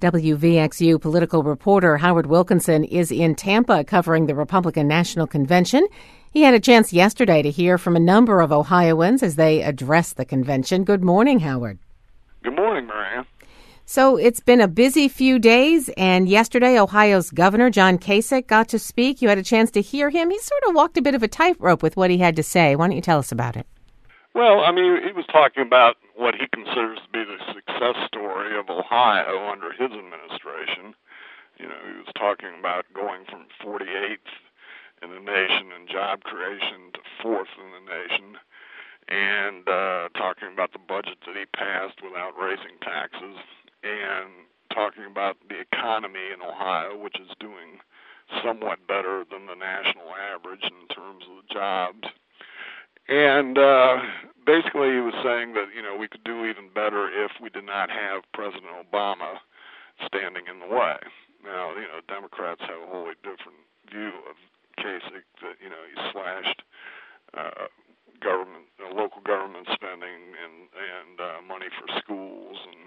WVXU political reporter Howard Wilkinson is in Tampa covering the Republican National Convention. He had a chance yesterday to hear from a number of Ohioans as they address the convention. Good morning, Howard. Good morning, Maryanne. So it's been a busy few days, and yesterday Ohio's Governor John Kasich got to speak. You had a chance to hear him. He sort of walked a bit of a tightrope with what he had to say. Why don't you tell us about it? Well, I mean, he was talking about what he considers to be the success story of Ohio under his administration. You know, he was talking about going from 48th in the nation in job creation to fourth in the nation, and uh, talking about the budget that he passed without raising taxes, and talking about the economy in Ohio, which is doing somewhat better than the national average in terms of the jobs and uh, basically, he was saying that you know we could do even better if we did not have President Obama standing in the way. Now, you know, Democrats have a wholly different view of Kasich. That you know he slashed uh, government, uh, local government spending, and and uh, money for schools, and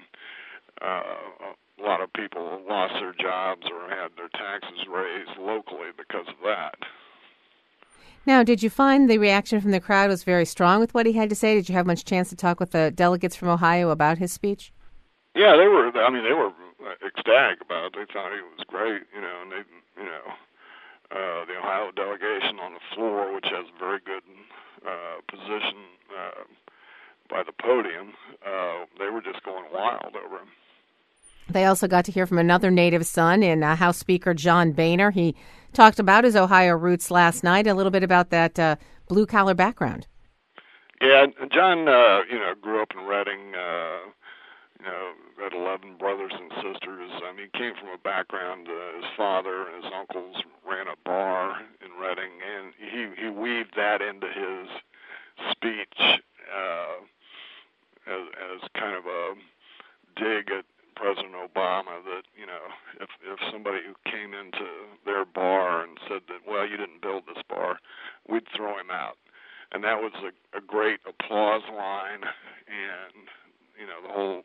uh, a lot of people lost their jobs or had their taxes raised locally because of that. Now, did you find the reaction from the crowd was very strong with what he had to say? Did you have much chance to talk with the delegates from Ohio about his speech? Yeah, they were. I mean, they were ecstatic about it. They thought he was great, you know, and they, you know, uh, the Ohio delegation on the floor, which has a very good uh, position uh, by the podium, uh, they were just going wild over him. They also got to hear from another native son in uh, House Speaker John Boehner. He talked about his Ohio roots last night, a little bit about that uh, blue collar background. Yeah, John, uh, you know, grew up in Reading. Uh, you know, had eleven brothers and sisters. I mean, he came from a background. Uh, his father and his uncles ran a bar in Reading, and he he weaved that into his speech uh, as, as kind of a dig at President Obama that you know if if somebody who came into their bar and said that well you didn't build this bar, we'd throw him out, and that was a, a great applause line, and you know the whole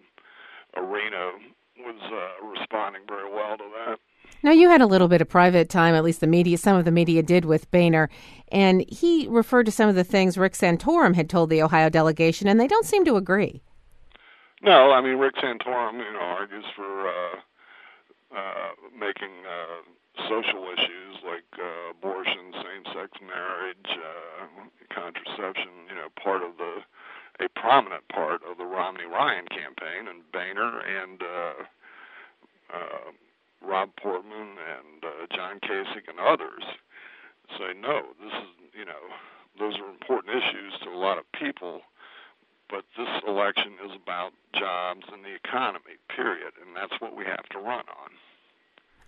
arena was uh, responding very well to that. Now, you had a little bit of private time, at least the media, some of the media did with Boehner, and he referred to some of the things Rick Santorum had told the Ohio delegation, and they don't seem to agree. No, I mean Rick Santorum, you know, argues for uh, uh, making uh, social issues like uh, abortion, same-sex marriage, uh, contraception, you know, part of the a prominent part of the Romney Ryan campaign, and Boehner and uh, uh, Rob Portman and uh, John Kasich and others say no. This is you know those are important issues to a lot of people but this election is about jobs and the economy, period, and that's what we have to run on.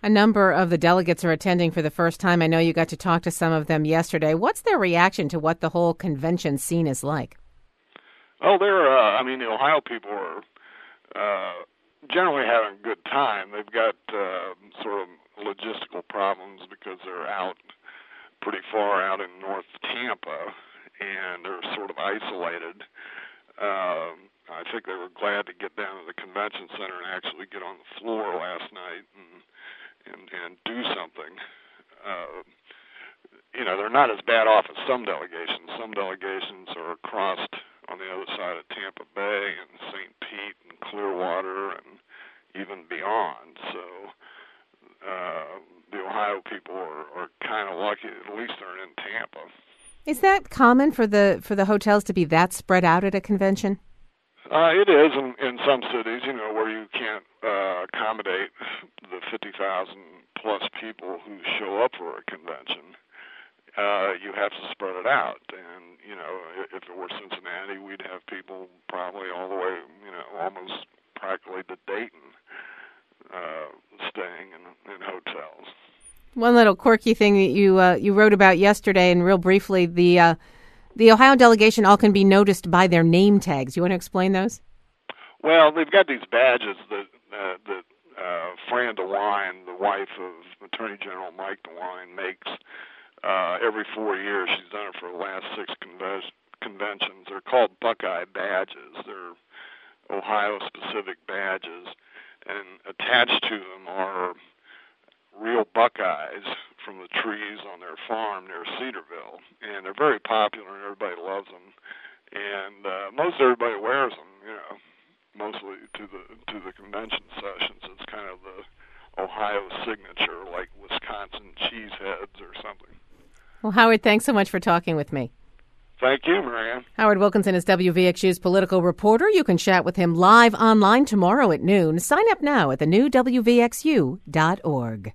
A number of the delegates are attending for the first time. I know you got to talk to some of them yesterday. What's their reaction to what the whole convention scene is like? Oh, they're, uh, I mean, the Ohio people are uh, generally having a good time. They've got uh, sort of logistical problems because they're out pretty far out in North Tampa and they're sort of isolated. Um, I think they were glad to get down to the convention center and actually get on the floor last night and and and do something. Uh, you know, they're not as bad off as some delegations. Some delegations are across on the other side of Tampa Bay and St. Pete and Clearwater and even beyond. So uh, the Ohio people are, are kind of lucky. At least they're in Tampa. Is that common for the for the hotels to be that spread out at a convention? Uh, it is in, in some cities, you know, where you can't uh, accommodate the 50,000 plus people who show up for a convention. Uh, you have to spread it out, and you know, if it were Cincinnati, we'd have people probably all the way, you know, almost practically to Dayton, uh, staying in, in hotels. One little quirky thing that you uh, you wrote about yesterday, and real briefly, the uh, the Ohio delegation all can be noticed by their name tags. You want to explain those? Well, they've got these badges that uh, that uh, Fran DeWine, the wife of Attorney General Mike DeWine, makes uh, every four years. She's done it for the last six conven- conventions. They're called Buckeye badges. They're Ohio specific badges and attached to them are real buckeyes from the trees on their farm near Cedarville, and they're very popular and everybody loves them. And uh, most everybody wears them, you know, mostly to the to the convention sessions. It's kind of the Ohio signature, like Wisconsin cheeseheads or something. Well, Howard, thanks so much for talking with me. Thank you, Maryanne. Howard Wilkinson is WVXU's political reporter. You can chat with him live online tomorrow at noon. Sign up now at thenewwxu.org.